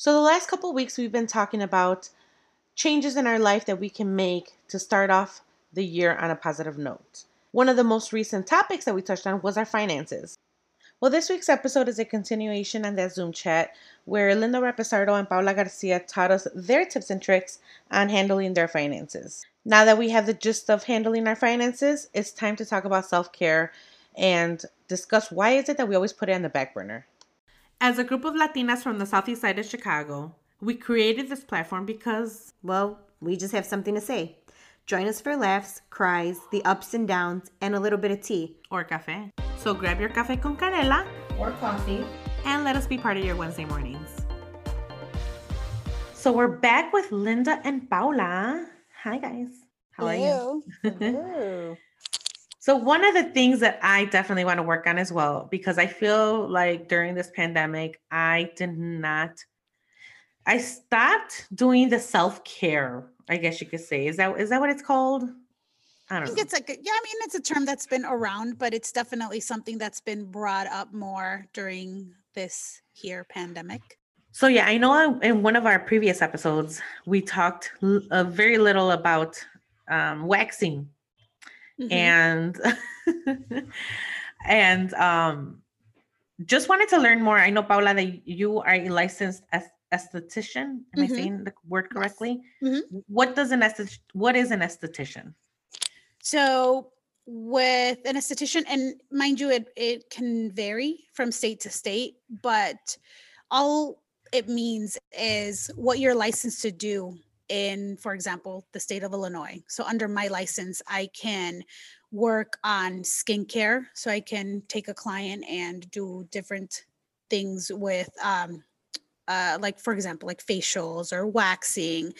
So, the last couple weeks, we've been talking about changes in our life that we can make to start off the year on a positive note. One of the most recent topics that we touched on was our finances. Well, this week's episode is a continuation on that Zoom chat where Linda Reposardo and Paula Garcia taught us their tips and tricks on handling their finances. Now that we have the gist of handling our finances, it's time to talk about self care and discuss why is it that we always put it on the back burner. As a group of Latinas from the southeast side of Chicago, we created this platform because, well, we just have something to say. Join us for laughs, cries, the ups and downs, and a little bit of tea. Or cafe. So grab your cafe con canela. Or coffee. And let us be part of your Wednesday mornings. So we're back with Linda and Paula. Hi, guys. How Hello. are you? So, one of the things that I definitely want to work on as well, because I feel like during this pandemic, I did not, I stopped doing the self care. I guess you could say is that is that what it's called? I don't I think know. it's like yeah, I mean it's a term that's been around, but it's definitely something that's been brought up more during this here pandemic. So yeah, I know in one of our previous episodes we talked uh, very little about um, waxing mm-hmm. and and um just wanted to learn more. I know Paula that you are a licensed esthetician. Am mm-hmm. I saying the word correctly? Yes. Mm-hmm. What does an esthet what is an esthetician? So with an esthetician, and mind you, it it can vary from state to state, but all it means is what you're licensed to do in, for example, the state of Illinois. So under my license, I can work on skincare. So I can take a client and do different things with, um, uh, like for example, like facials or waxing.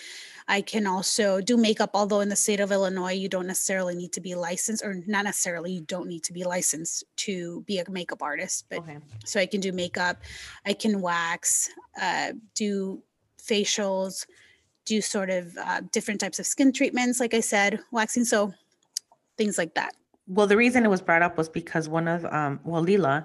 I can also do makeup, although in the state of Illinois, you don't necessarily need to be licensed, or not necessarily, you don't need to be licensed to be a makeup artist. But okay. so I can do makeup, I can wax, uh, do facials, do sort of uh, different types of skin treatments, like I said, waxing. So things like that. Well, the reason it was brought up was because one of um, well, Lila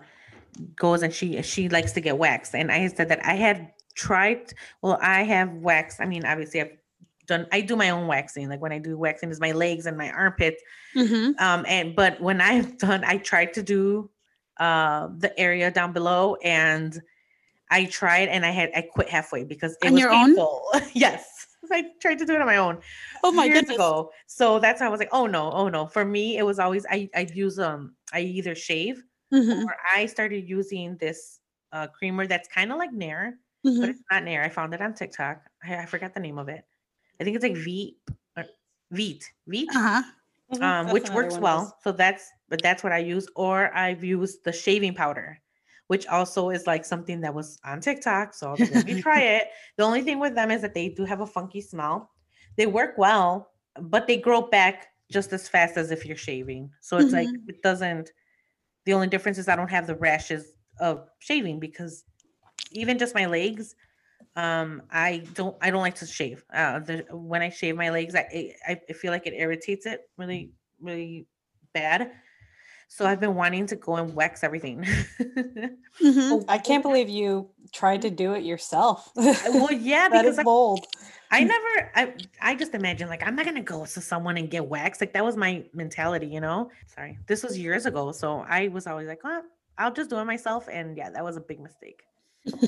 goes and she she likes to get waxed, and I said that I had tried. Well, I have waxed. I mean, obviously, I've done. I do my own waxing. Like when I do waxing, is my legs and my armpits. Mm-hmm. Um, and but when I've done, I tried to do uh the area down below and I tried and I had I quit halfway because it on was painful. yes. I tried to do it on my own. Oh my years goodness. ago. So that's how I was like, oh no, oh no. For me, it was always I I use um I either shave mm-hmm. or I started using this uh creamer that's kind of like Nair, mm-hmm. but it's not Nair. I found it on TikTok. I, I forgot the name of it. I think it's like Veet, Veet, Veet. Uh-huh. Mm-hmm. Um, which works well. So that's but that's what I use. Or I've used the shaving powder which also is like something that was on TikTok. So let me try it. The only thing with them is that they do have a funky smell. They work well, but they grow back just as fast as if you're shaving. So it's mm-hmm. like it doesn't. The only difference is I don't have the rashes of shaving because even just my legs, um, I don't I don't like to shave. Uh, the, when I shave my legs, I I, I feel like it irritates it really really bad. So I've been wanting to go and wax everything. mm-hmm. I can't believe you tried to do it yourself. well, yeah, that is bold. I never, I, I just imagine like I'm not gonna go to someone and get waxed. Like that was my mentality, you know. Sorry, this was years ago, so I was always like, oh, I'll just do it myself. And yeah, that was a big mistake.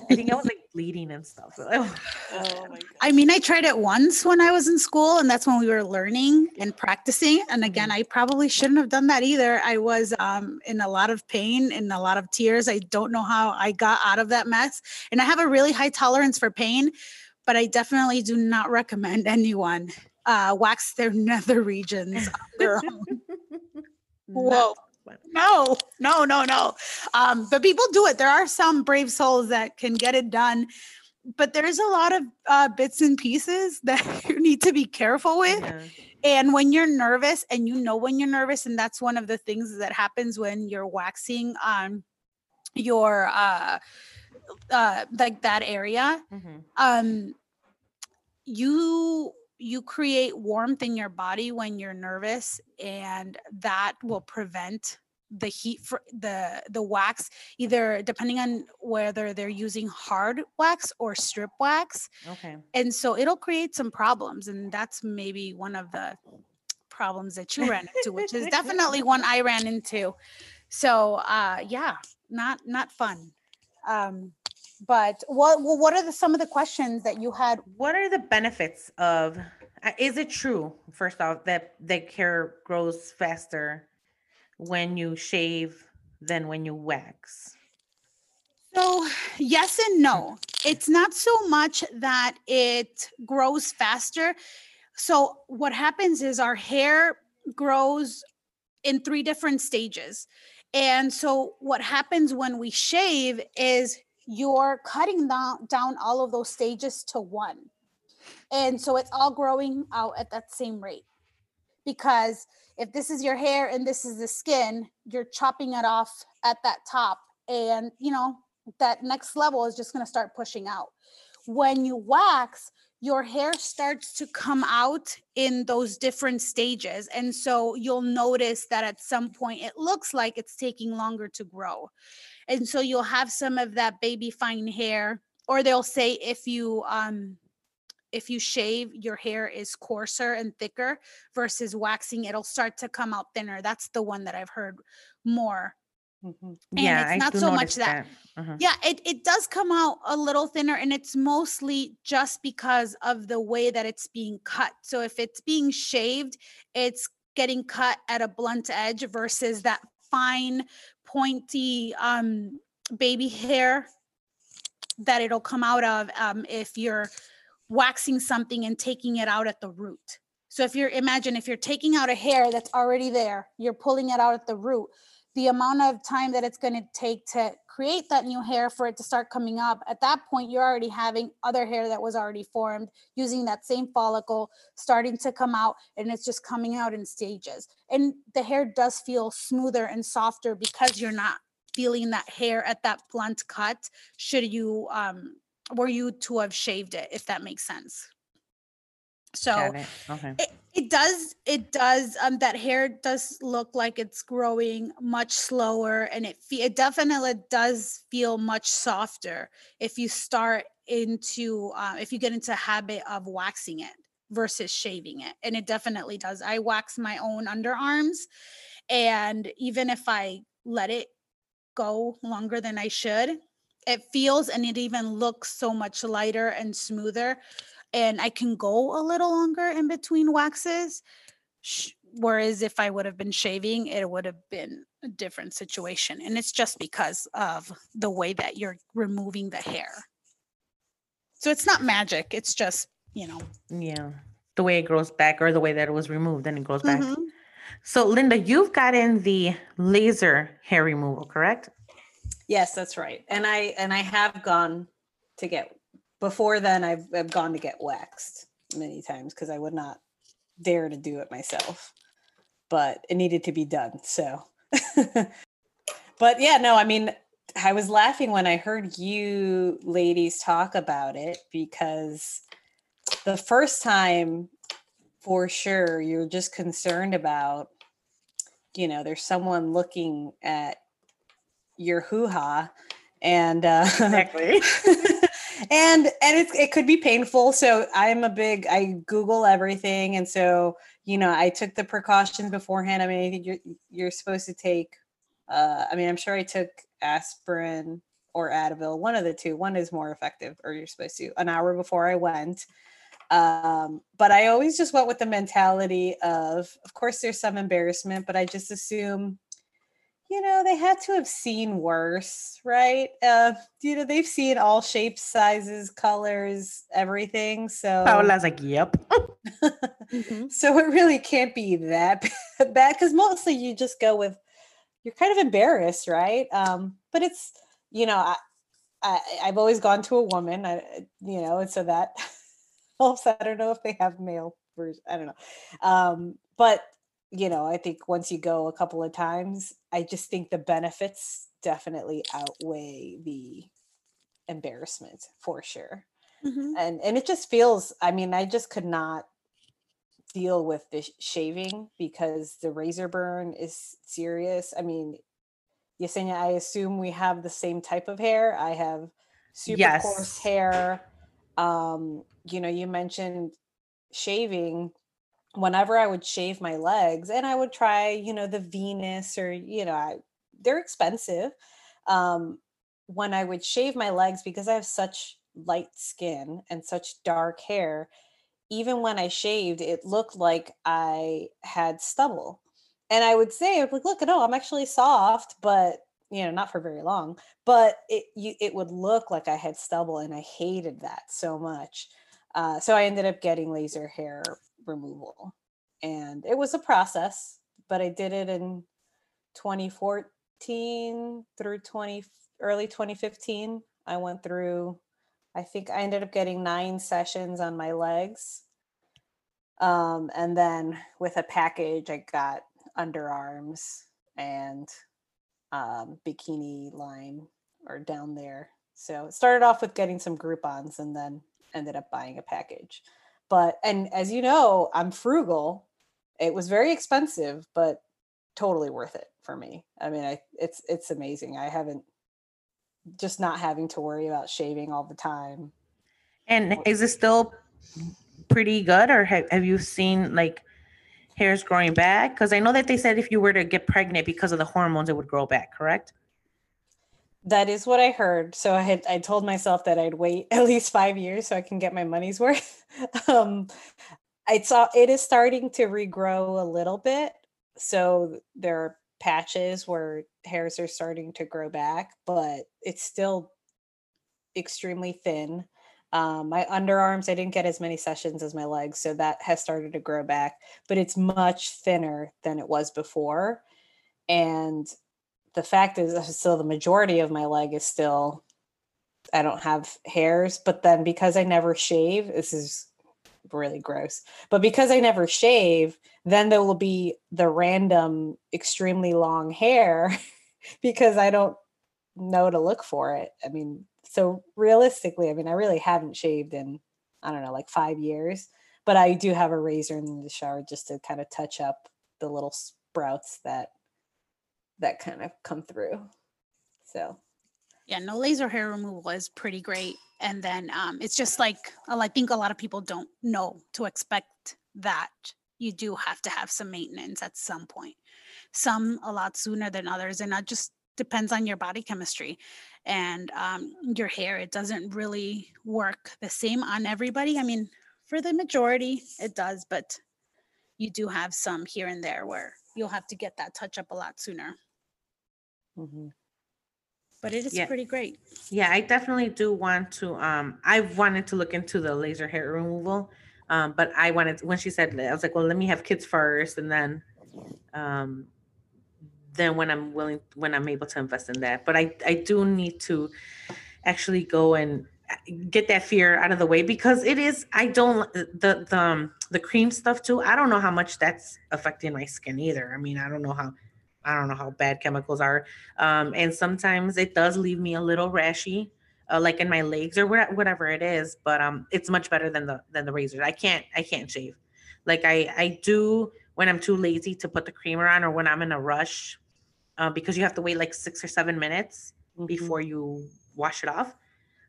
I think I was like bleeding and stuff. oh I mean, I tried it once when I was in school, and that's when we were learning and practicing. And again, mm-hmm. I probably shouldn't have done that either. I was um, in a lot of pain and a lot of tears. I don't know how I got out of that mess. And I have a really high tolerance for pain, but I definitely do not recommend anyone uh, wax their nether regions on their own. Whoa no, no, no, no. Um, but people do it. There are some brave souls that can get it done, but there's a lot of uh, bits and pieces that you need to be careful with. Yeah. And when you're nervous, and you know when you're nervous, and that's one of the things that happens when you're waxing on your uh, uh, like that area. Mm-hmm. Um, you you create warmth in your body when you're nervous and that will prevent the heat for the the wax either depending on whether they're using hard wax or strip wax. Okay. and so it'll create some problems and that's maybe one of the problems that you ran into which is definitely one i ran into. So uh yeah not not fun. Um but what well, what are the some of the questions that you had What are the benefits of? uh, Is it true, first off, that the hair grows faster when you shave than when you wax? So, yes and no. It's not so much that it grows faster. So, what happens is our hair grows in three different stages. And so, what happens when we shave is you're cutting down, all of those stages to one. And so, it's all growing out at that same rate. Because if this is your hair and this is the skin, you're chopping it off at that top. And, you know, that next level is just going to start pushing out. When you wax, your hair starts to come out in those different stages. And so you'll notice that at some point it looks like it's taking longer to grow. And so you'll have some of that baby fine hair, or they'll say if you, um, if you shave, your hair is coarser and thicker versus waxing, it'll start to come out thinner. That's the one that I've heard more Mhm. yeah, it's I not do so much notice that. Uh-huh. yeah, it, it does come out a little thinner, and it's mostly just because of the way that it's being cut. So if it's being shaved, it's getting cut at a blunt edge versus that fine, pointy um, baby hair that it'll come out of um, if you're waxing something and taking it out at the root. So if you're imagine if you're taking out a hair that's already there, you're pulling it out at the root the amount of time that it's going to take to create that new hair for it to start coming up. At that point you're already having other hair that was already formed using that same follicle starting to come out and it's just coming out in stages. And the hair does feel smoother and softer because you're not feeling that hair at that blunt cut should you um were you to have shaved it if that makes sense so it. Okay. it, it does it does um that hair does look like it's growing much slower and it fe- it definitely does feel much softer if you start into uh, if you get into a habit of waxing it versus shaving it and it definitely does i wax my own underarms and even if i let it go longer than i should it feels and it even looks so much lighter and smoother and I can go a little longer in between waxes. Whereas if I would have been shaving, it would have been a different situation. And it's just because of the way that you're removing the hair. So it's not magic. It's just, you know. Yeah. The way it grows back or the way that it was removed, and it grows back. Mhm. So, Linda, you've gotten the laser hair removal, correct? Yes, that's right. And I and I have gone to get before then I've, I've gone to get waxed many times because I would not dare to do it myself. But it needed to be done. So but yeah, no, I mean I was laughing when I heard you ladies talk about it because the first time for sure you're just concerned about you know there's someone looking at your hoo-ha and uh Exactly. and and it's it could be painful. So i'm a big i google everything. And so you know i took the precautions beforehand. I mean i think you're you're supposed to take uh i mean i'm sure i took aspirin or advil one of the two. One is more effective or you're supposed to an hour before i went. Um but i always just went with the mentality of of course there's some embarrassment but i just assume you know they had to have seen worse right uh you know they've seen all shapes sizes colors everything so Paola's like, yep. Mhm. so it really can't be that bad because mostly you just go with you're kind of embarrassed right um but it's you know i, I i've always gone to a woman I, you know and so that helps i don't know if they have male version i don't know um but you know i think once you go a couple of times i just think the benefits definitely outweigh the embarrassment for sure Mhm. and and it just feels i mean i just could not deal with the shaving because the razor burn is serious. I mean, Yesenia, I assume we have the same type of hair. I have super yes. coarse hair. Um, you know, you mentioned shaving. Whenever I would shave my legs, and I would try, you know, the Venus or you know, I, they're expensive. Um, when I would shave my legs because I have such light skin and such dark hair, even when I shaved, it looked like I had stubble. And I would say, like, look, no, I'm actually soft, but you know, not for very long. But it you it would look like I had stubble, and I hated that so much. Uh, so I ended up getting laser hair removal, and it was a process, but I did it in 2014 through 20 early 2015. I went through I think I ended up getting nine sessions on my legs. Um, and then with a package, I got underarms and um, bikini line or down there. So it started off with getting some Groupons and then ended up buying a package. But, and as you know, I'm frugal. It was very expensive, but totally worth it for me. I mean, I, it's, it's amazing. I haven't just not having to worry about shaving all the time. And is it still pretty good, or have, have you seen like hairs growing back? Because I know that they said if you were to get pregnant because of the hormones, it would grow back, correct? That is what I heard. So I had I told myself that I'd wait at least five years so I can get my money's worth. um, I saw it is starting to regrow a little bit. So there are patches where hairs are starting to grow back, but it's still extremely thin. Um, my underarms, I didn't get as many sessions as my legs, so that has started to grow back, but it's much thinner than it was before. And the fact is, uh, still the majority of my leg is still, I don't have hairs, but then because I never shave, this is really gross. But because I never shave, then there will be the random extremely long hair because I don't know to look for it. I mean, so realistically, I mean, I really haven't shaved in I don't know, like 5 years, but I do have a razor in the shower just to kind of touch up the little sprouts that that kind of come through. So, yeah, no laser hair removal is pretty great. And then um, it's just like i think a lot of people don't know to expect that you do have to have some maintenance at some point. Some a lot sooner than others and that just depends on your body chemistry. And um, your hair it doesn't really work the same on everybody. I mean for the majority it does but you do have some here and there where you'll have to get that touch up a lot sooner mm-hmm but it is yeah. pretty great. Yeah, I definitely do want to. Um, I wanted to look into the laser hair removal, um, but I wanted when she said I was like, well, let me have kids first, and then, um, then when I'm willing, when I'm able to invest in that. But I I do need to actually go and uh, get that fear out of the way because it is. I don't the the um, the cream stuff too. I don't know how much that's affecting my skin either. I mean, I don't know how I don't know how bad chemicals are. Um, and sometimes it does leave me a little rashy, uh, like in my legs or whatever it is. But um, it's much better than the than the razors. I can't I can't shave. Like I I do when I'm too lazy to put the creamer on or when I'm in a rush, uh, because you have to wait like six or seven minutes mm-hmm. before you wash it off.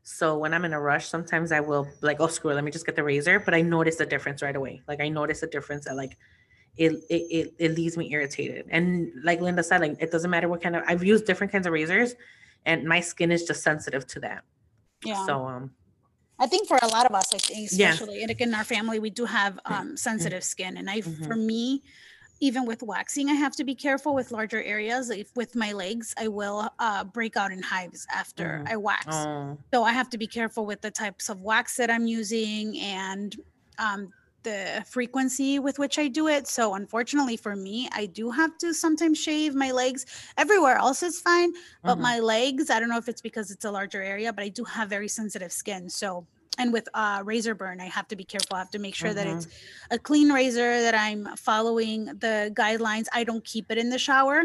So when I'm in a rush, sometimes I will like, oh screw it, let me just get the razor. But I notice the difference right away. Like I notice the difference at like it, it it leaves me irritated. And like Linda said, like it doesn't matter what kind of I've used different kinds of razors, and my skin is just sensitive to that. Yeah. So um, I think for a lot of us, I think, especially yeah. in our family, we do have um, sensitive skin, and I, mm-hmm. for me, even with waxing, I have to be careful with larger areas. Like with my legs, I will uh, break out in hives after mm. I wax. Oh. So I have to be careful with the types of wax that I'm using and um, the frequency with which I do it. So unfortunately for me, I do have to sometimes shave my legs. Everywhere else is fine, but mm-hmm. my legs, I don't know if it's because it's a larger area, but I do have very sensitive skin. So and with uh, razor burn, I have to be careful. I have to make sure mm-hmm. that it's mm-hmm. a clean razor, that I'm following the guidelines. I don't keep it in the shower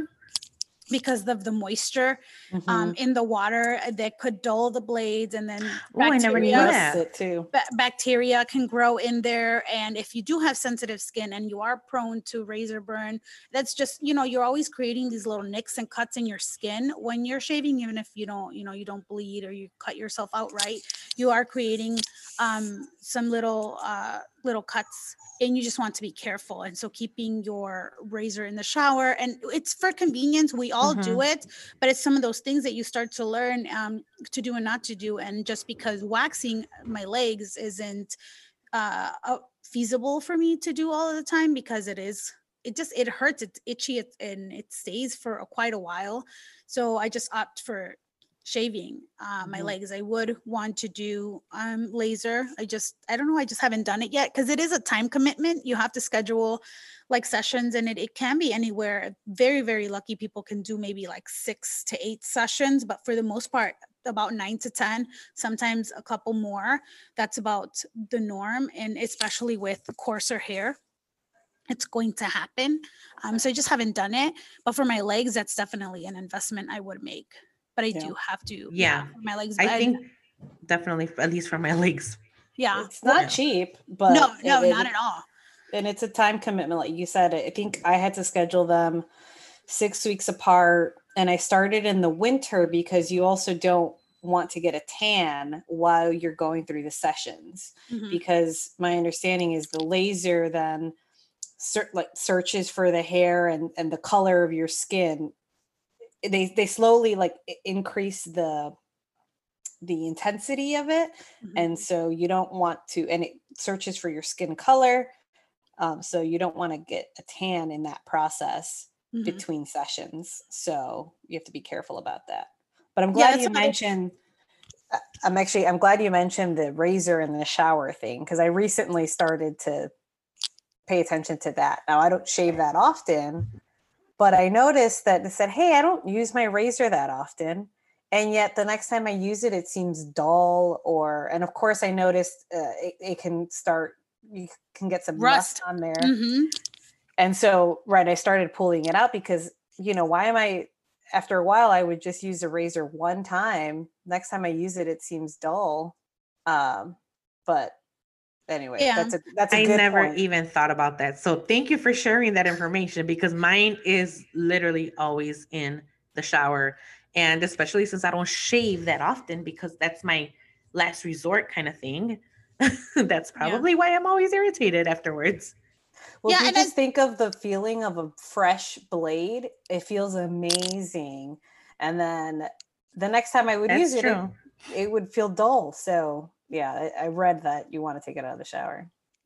because of the moisture Mhm. um, in the water that could dull the blades and then Oh, I never knew bacteria- that. It too. ba- bacteria can grow in there and if you do have sensitive skin and you are prone to razor burn that's just you know you're always creating these little nicks and cuts in your skin when you're shaving even if you don't you know you don't bleed or you cut yourself out right you are creating um, some little uh, little cuts and you just want to be careful and so keeping your razor in the shower and it's for convenience we all do it but it's some of those things that you start to learn um, to do and not to do and just because waxing my legs isn't uh, uh, feasible for me to do all of the time because it is it just it hurts it's itchy it, and it stays for a, quite a while so i just opt for shaving uh, my Mhm. legs. I would want to do um, laser. I just i don't know i just haven't done it yet because it is a time commitment. You have to schedule like sessions and it, it can be anywhere. Very very lucky people can do maybe like six to eight sessions but for the most part about nine to ten sometimes a couple more. That's about the norm and especially with coarser hair it's going to happen. Um, so i just haven't done it but for my legs that's definitely an investment i would make but i Yeah. do have to Yeah. for my legs I but think definitely, at least for my legs. yeah It's not Yeah. cheap, but no no it- not at all and it's a time commitment like you said i think i had to schedule them six weeks apart and i started in the winter because you also don't want to get a tan while you're going through the sessions Mhm. because my understanding is the laser then ser- like searches for the hair and and the color of your skin they they slowly like increase the the intensity of it Mhm. and so you don't want to and it searches for your skin color um, so you don't want to get a tan in that process Mhm. between sessions so you have to be careful about that but i'm glad that's you mentioned I- i'm actually i'm glad you mentioned the razor and the shower thing because i recently started to pay attention to that now i don't shave that often but i noticed that it said hey i don't use my razor that often and yet the next time i use it it seems dull or and of course i noticed uh, it, it can start you can get some rust, Rust. on there Mhm. and so right i started pulling it out because you know why am i after a while i would just use a razor one time next time i use it it seems dull um but anyway Yeah. that's a that's a I good never point. even thought about that. So thank you for sharing that information because mine is literally always in the shower. And especially since I don't shave that often because that's my last resort kind of thing. that's probably why I'm always irritated afterwards. well Yeah, if you and I- just think of the feeling of a fresh blade it feels amazing and then the next time i would That's use it, it it would feel dull so yeah I, I read that you want to take it out of the shower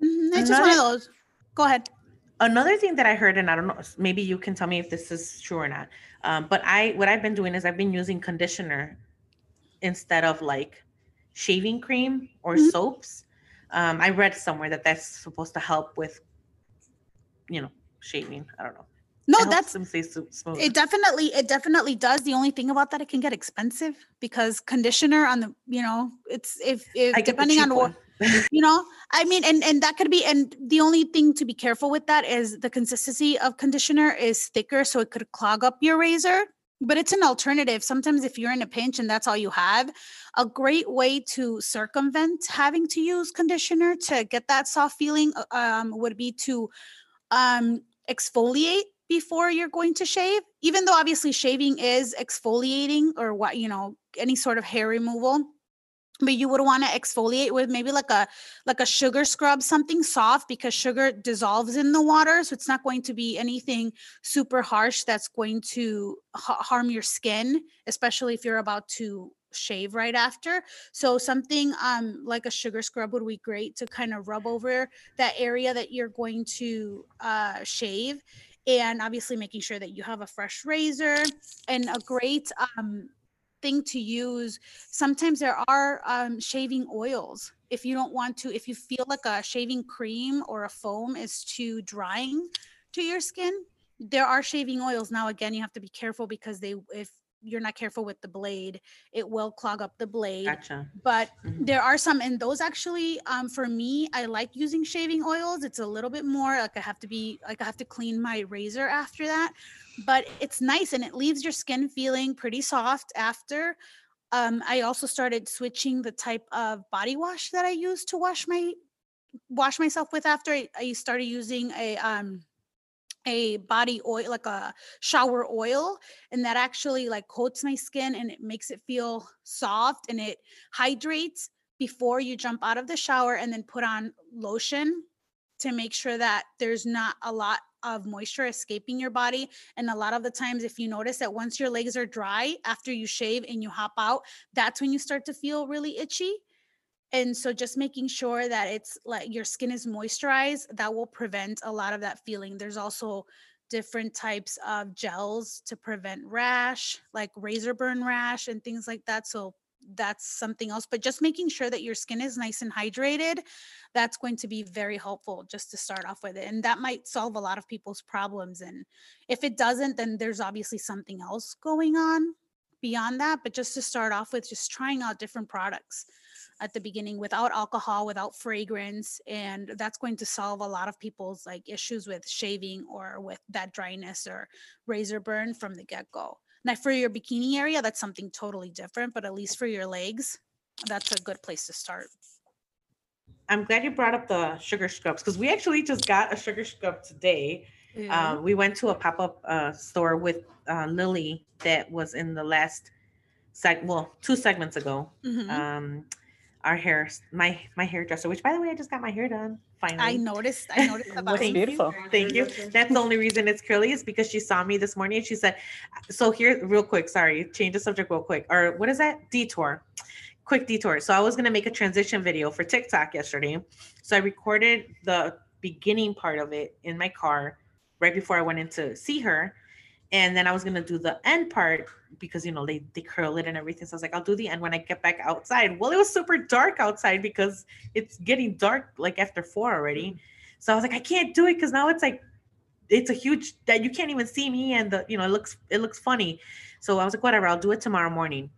Mhm. It's just one of Another- those. Go ahead. Another thing that I heard, and I don't know, maybe you can tell me if this is true or not. Um, but I, what I've been doing is I've been using conditioner instead of like shaving cream or Mhm. soaps. Um, I read somewhere that that's supposed to help with, you know, shaving. I don't know. No, that's them stay smooth. it definitely it definitely does. The only thing about that it can get expensive because conditioner on the you know, it's if if depending on what you know i mean and and that could be and the only thing to be careful with that is the consistency of conditioner is thicker so it could clog up your razor but it's an alternative sometimes if you're in a pinch and that's all you have a great way to circumvent having to use conditioner to get that soft feeling uh, um, would be to um, exfoliate before you're going to shave even though obviously shaving is exfoliating or what you know any sort of hair removal but you would want to exfoliate with maybe like a like a sugar scrub something soft because sugar dissolves in the water so it's not going to be anything super harsh that's going to ha- harm your skin especially if you're about to shave right after. So something um like a sugar scrub would be great to kind of rub over that area that you're going to uh shave and obviously making sure that you have a fresh razor. And a great um thing to use sometimes there are um, shaving oils. If you don't want to if you feel like a shaving cream or a foam is too drying to your skin there are shaving oils. Now again you have to be careful because they if you're not careful with the blade, it will clog up the blade. Gotcha. But Mhm. there are some, and those actually, um, for me, I like using shaving oils. It's a little bit more like I have to be like I have to clean my razor after that, but it's nice and it leaves your skin feeling pretty soft after. Um, I also started switching the type of body wash that I use to wash my wash myself with after I, I started using a um a body oil like a shower oil and that actually like coats my skin and it makes it feel soft and it hydrates before you jump out of the shower and then put on lotion to make sure that there's not a lot of moisture escaping your body and a lot of the times if you notice that once your legs are dry after you shave and you hop out that's when you start to feel really itchy and so just making sure that it's like your skin is moisturized that will prevent a lot of that feeling. There's also different types of gels to prevent rash like razor burn rash and things like that so that's something else but just making sure that your skin is nice and hydrated that's going to be very helpful just to start off with it and that might solve a lot of people's problems and if it doesn't then there's obviously something else going on beyond that but just to start off with just trying out different products at the beginning without alcohol without fragrance and that's going to solve a lot of people's like issues with shaving or with that dryness or razor burn from the get-go now for your bikini area that's something totally different but at least for your legs that's a good place to start I'm glad you brought up the sugar scrubs because we actually just got a sugar scrub today. Um, we went to a pop up uh, store with uh, Lily that was in the last seg, well, two segments ago. Mhm. Um, our hair, my my hairdresser, which by the way, I just got my hair done finally. i noticed i noticed about Looks it. beautiful. Thank you. That's the only reason it's curly is because she saw me this morning and she said, so here, real quick, sorry, change the subject real quick. Or what is that? Detour. Quick detour. So I was gonna make a transition video for TikTok yesterday. So I recorded the beginning part of it in my car right before I went in to see her. And then I was gonna do the end part because you know they they curl it and everything. So I was like, I'll do the end when I get back outside. Well, it was super dark outside because it's getting dark like after four already. So I was like, I can't do it because now it's like it's a huge that you can't even see me and the you know it looks it looks funny. So I was like, whatever, I'll do it tomorrow morning.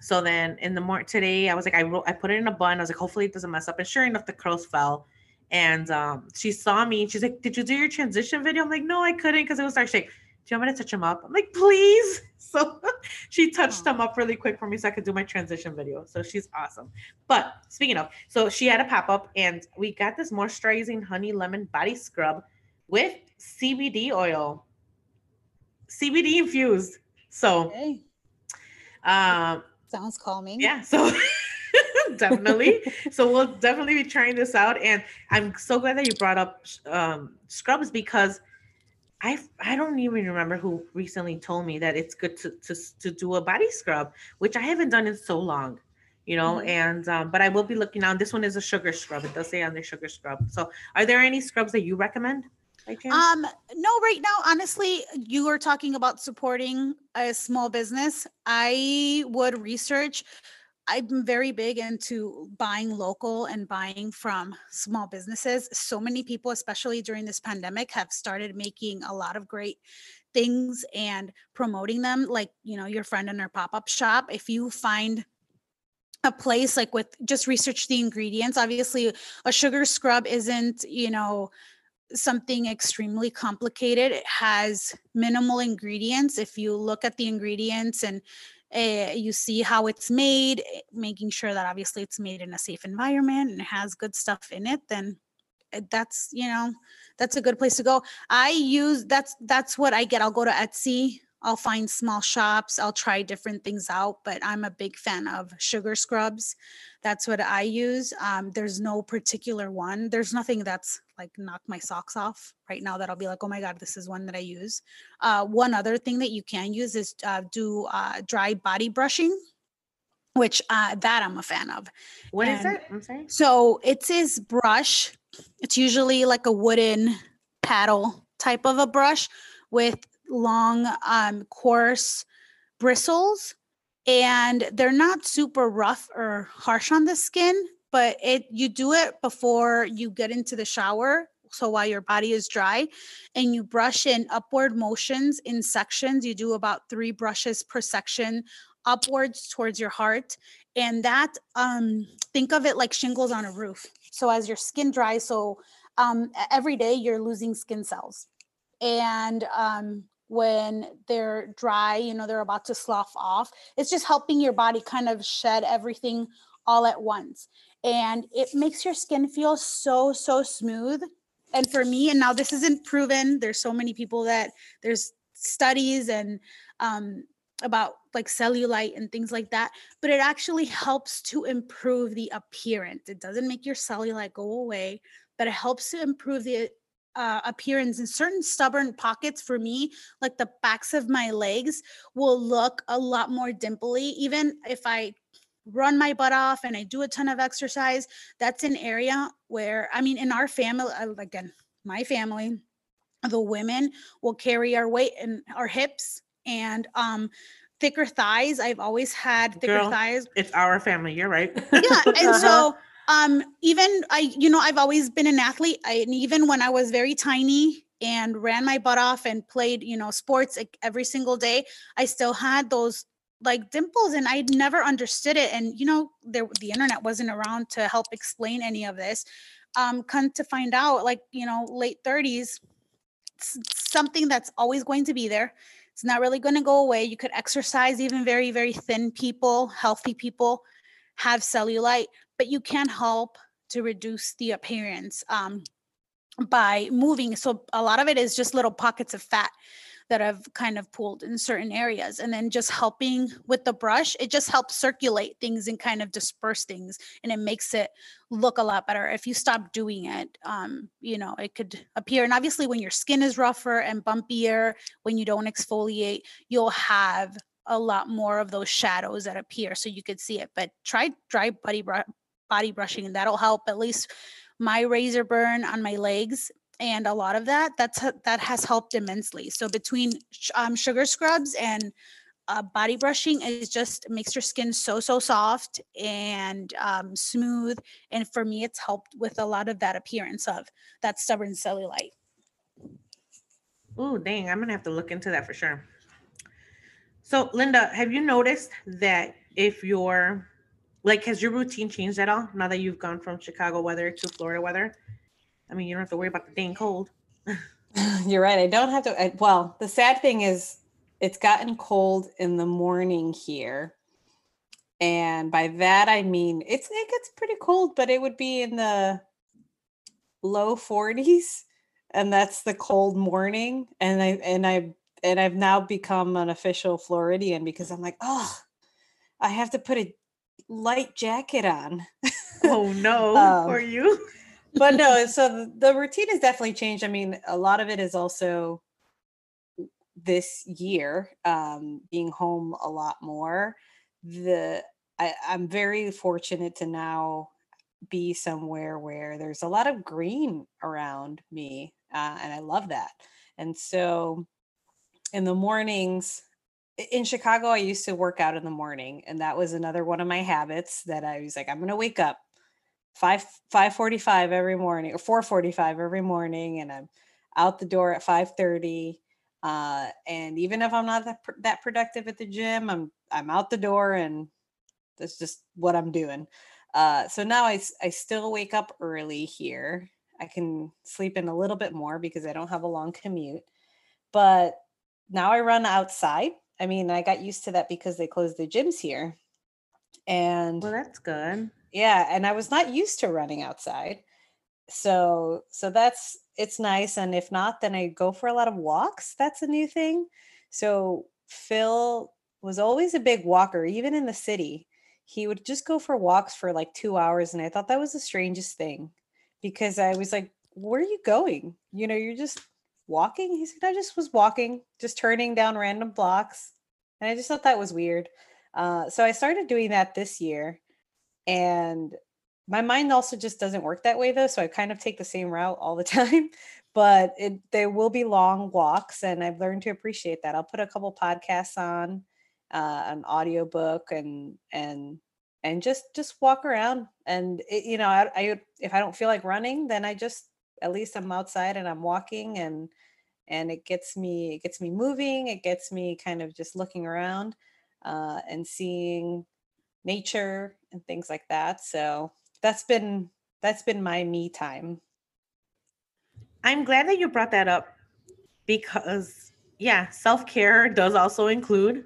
So then in the morning today, I was like, I wrote, I put it in a bun. I was like, hopefully it doesn't mess up. And sure enough, the curls fell. And um, she saw me. She's like, Did you do your transition video? I'm like, No, I couldn't because it was dark. She's like, Do you want me to touch them up? I'm like, Please. So she touched Aw. them up really quick for me so I could do my transition video. So she's awesome. But speaking of, so she had a pop up and we got this moisturizing honey lemon body scrub with CBD oil, CBD infused. So, okay. um, sounds calming yeah, so definitely. so we'll definitely be trying this out, and I'm so glad that you brought up um, scrubs because I I don't even remember who recently told me that it's good to to to do a body scrub, which I haven't done in so long. You know, Mhm. and um, but I will be looking on. This one is a sugar scrub. It does say on the sugar scrub. So, are there any scrubs that you recommend? Um, no, right now, honestly, you are talking about supporting a small business. I would research. I'm very big into buying local and buying from small businesses. So many people, especially during this pandemic, have started making a lot of great things and promoting them, like, you know, your friend in her pop up shop. If you find a place like with just research the ingredients, obviously, a sugar scrub isn't, you know, something extremely complicated. It has minimal ingredients. If you look at the ingredients and uh, you see how it's made, eh, making sure that obviously it's made in a safe environment and has good stuff in it, then eh, that's you know that's a good place to go. I use that's that's what I get. I'll go to Etsy. I'll find small shops. I'll try different things out, but I'm a big fan of sugar scrubs. That's what I use. Um, there's no particular one. There's nothing that's like knock my socks off right now that I'll be like, oh my God, this is one that I use. Uh, one other thing that you can use is uh, do uh, dry body brushing, which uh, that I'm a fan of. what is and- it? I'm sorry. So it's his brush. It's usually like a wooden paddle type of a brush with long, um, coarse bristles. And they're not super rough or harsh on the skin, but it you do it before you get into the shower so while your body is dry and you brush in upward motions in sections you do about three brushes per section upwards towards your heart and that um think of it like shingles on a roof so as your skin dries so um every day you're losing skin cells and um when they're dry, you know, they're about to slough off. It's just helping your body kind of shed everything all at once. And it makes your skin feel so, so smooth. And for me, and now this isn't proven, there's so many people that there's studies and um, about like cellulite and things like that, but it actually helps to improve the appearance. It doesn't make your cellulite go away, but it helps to improve the uh, appearance in certain stubborn pockets for me like the backs of my legs will look a lot more dimply even if i run my butt off and i do a ton of exercise that's an area where i mean in our family uh, again my family the women will carry our weight and our hips and um thicker thighs i've always had thicker Girl, thighs It's our family. You're right. yeah and so um even i you know i've always been an athlete I, and even when i was very tiny and ran my butt off and played you know sports like, every single day i still had those like dimples and i never understood it and you know there the internet wasn't around to help explain any of this. Um come to find out like you know late 30s it's something that's always going to be there. It's not really going to go away. You could exercise even very very thin people healthy people have cellulite but you can help to reduce the appearance um, by moving. So a lot of it is just little pockets of fat that have kind of pulled in certain areas and then just helping with the brush it just helps circulate things and kind of disperse things and it makes it look a lot better if you stop doing it um, you know it could appear and obviously when your skin is rougher and bumpier when you don't exfoliate you'll have a lot more of those shadows that appear so you could see it but try dry body body brushing and that'll help at least my razor burn on my legs and a lot of that that's that has helped immensely so between um, sugar scrubs and uh, body brushing is just makes your skin so so soft and um, smooth and for me it's helped with a lot of that appearance of that stubborn cellulite Oh, dang. I'm to have to look into that for sure. So, Linda, have you noticed that if you're like, has your routine changed at all now that you've gone from Chicago weather to Florida weather? I mean, you don't have to worry about the dang cold. You're right. I don't have to. I, well, the sad thing is, it's gotten cold in the morning here. And by that, I mean, it's, it gets pretty cold, but it would be in the low 40s. And that's the cold morning. And I, and I, and I've now become an official Floridian because I'm like, oh, I have to put a light jacket on. Oh, no, Um, for you. but no, so the, routine has definitely changed. I mean, a lot of it is also this year, um, being home a lot more. The I, I'm very fortunate to now be somewhere where there's a lot of green around me, uh, and I love that. And so, in the mornings, in Chicago, I used to work out in the morning, and that was another one of my habits that I was like, I'm gonna wake up five five forty five every morning or four forty five every morning, and I'm out the door at five thirty. Uh, and even if I'm not that that productive at the gym, I'm I'm out the door, and that's just what I'm doing. Uh, so now I I still wake up early here. I can sleep in a little bit more because I don't have a long commute, but now I run outside. I mean, I got used to that because they closed the gyms here. And Well, that's good. yeah, and I was not used to running outside. So so that's it's nice and if not then I go for a lot of walks. That's a new thing. So Phil was always a big walker even in the city. He would just go for walks for like 2 hours and I thought that was the strangest thing because I was like where are you going? You know, you're just walking. He said I just was walking, just turning down random blocks. And I just thought that was weird. Uh, so I started doing that this year and my mind also just doesn't work that way though so i kind of take the same route all the time but it there will be long walks and i've learned to appreciate that i'll put a couple podcasts on uh, an audiobook and and and just just walk around and it, you know I, I if i don't feel like running then i just at least I'm outside and I'm walking and and it gets me it gets me moving it gets me kind of just looking around uh, and seeing nature and things like that. So that's been that's been my me time. I'm glad that you brought that up because yeah self-care does also include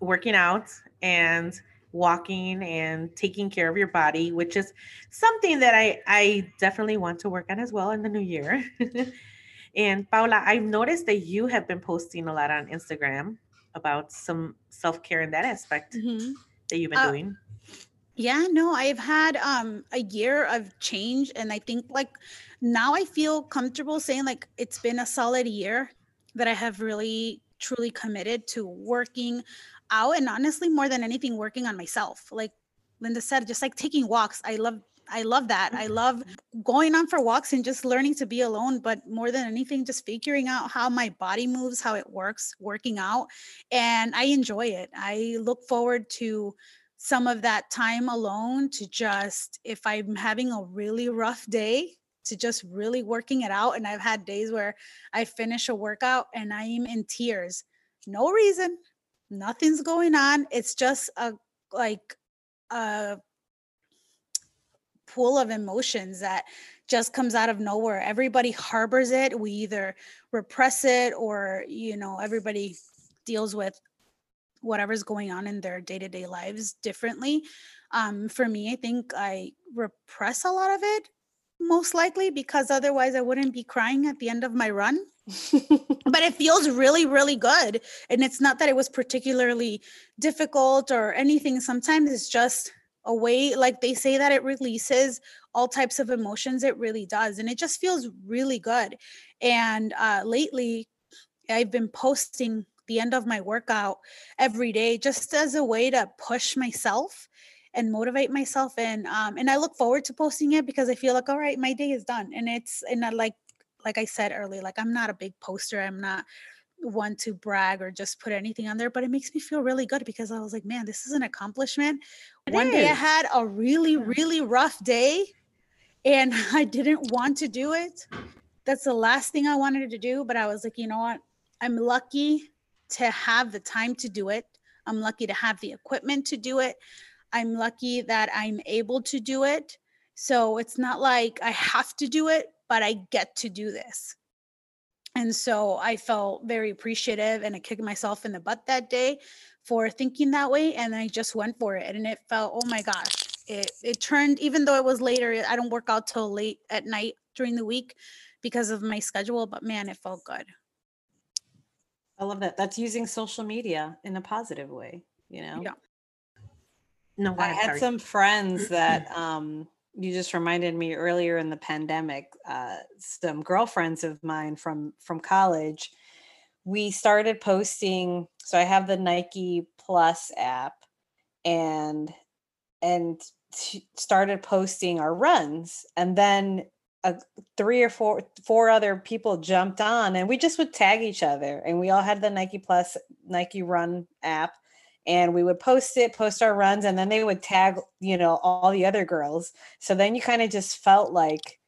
working out and walking and taking care of your body which is something that i i definitely want to work on as well in the new year And Paula, I've noticed that you have been posting a lot on Instagram about some self care in that aspect mm-hmm. that you've been uh, doing. Yeah, no, I've had um a year of change and I think like now I feel comfortable saying like it's been a solid year that I have really truly committed to working out and honestly more than anything working on myself. Like Linda said just like taking walks. I love I love that. I love going on for walks and just learning to be alone, but more than anything, just figuring out how my body moves, how it works, working out. And I enjoy it. I look forward to some of that time alone to just, if I'm having a really rough day, to just really working it out. And I've had days where I finish a workout and I'm in tears. No reason, nothing's going on. It's just a like a pool of emotions that just comes out of nowhere. Everybody harbors it. We either repress it or, you know, everybody deals with whatever's going on in their day-to-day lives differently. Um, for me, I think I repress a lot of it most likely because otherwise I wouldn't be crying at the end of my run. but it feels really, really good. And it's not that it was particularly difficult or anything. Sometimes it's just a way like they say that it releases all types of emotions it really does and it just feels really good and uh lately i've been posting the end of my workout every day just as a way to push myself and motivate myself and um and i look forward to posting it because i feel like all right my day is done and it's and I like like i said earlier like i'm not a big poster i'm not one to brag or just put anything on there, but it makes me feel really good because I was like, man, this is an accomplishment. It One is. day I had a really, really rough day and I didn't want to do it. That's the last thing I wanted to do, but I was like, you know what? I'm lucky to have the time to do it. I'm lucky to have the equipment to do it. I'm lucky that I'm able to do it. So it's not like I have to do it, but I get to do this. And so I felt very appreciative and I kicked myself in the butt that day for thinking that way. And I just went for it. And it felt, oh my gosh, it, it turned, even though it was later, I don't work out till late at night during the week because of my schedule, but man, it felt good. I love that. That's using social media in a positive way, you know? Yeah. No, I had sorry. some friends that um you just reminded me earlier in the pandemic uh, some girlfriends of mine from from college we started posting so i have the nike plus app and and started posting our runs and then uh, three or four four other people jumped on and we just would tag each other and we all had the nike plus nike run app and we would post it, post our runs, and then they would tag, you know, all the other girls. So then you kind of just felt like